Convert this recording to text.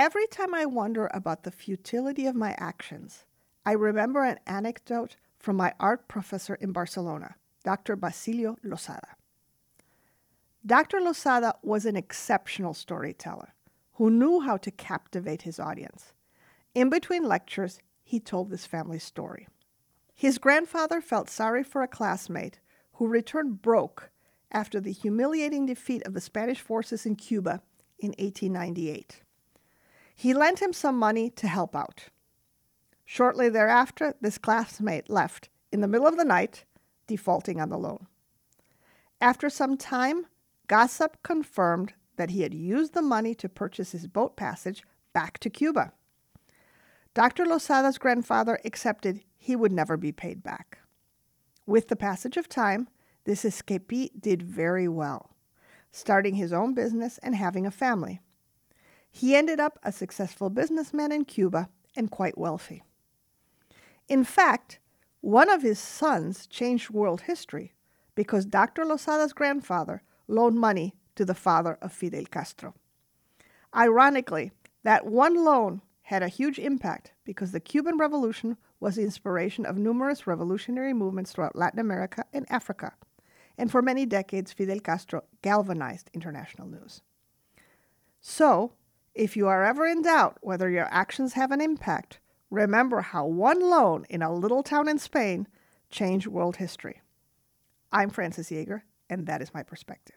Every time I wonder about the futility of my actions, I remember an anecdote from my art professor in Barcelona, Dr. Basilio Losada. Dr. Losada was an exceptional storyteller who knew how to captivate his audience. In between lectures, he told this family story. His grandfather felt sorry for a classmate who returned broke after the humiliating defeat of the Spanish forces in Cuba in 1898. He lent him some money to help out. Shortly thereafter, this classmate left in the middle of the night, defaulting on the loan. After some time, gossip confirmed that he had used the money to purchase his boat passage back to Cuba. Dr. Losada's grandfather accepted he would never be paid back. With the passage of time, this escapee did very well, starting his own business and having a family. He ended up a successful businessman in Cuba and quite wealthy. In fact, one of his sons changed world history because Dr. Losada's grandfather loaned money to the father of Fidel Castro. Ironically, that one loan had a huge impact because the Cuban Revolution was the inspiration of numerous revolutionary movements throughout Latin America and Africa. And for many decades, Fidel Castro galvanized international news. So, if you are ever in doubt whether your actions have an impact, remember how one loan in a little town in Spain changed world history. I'm Frances Jaeger, and that is my perspective.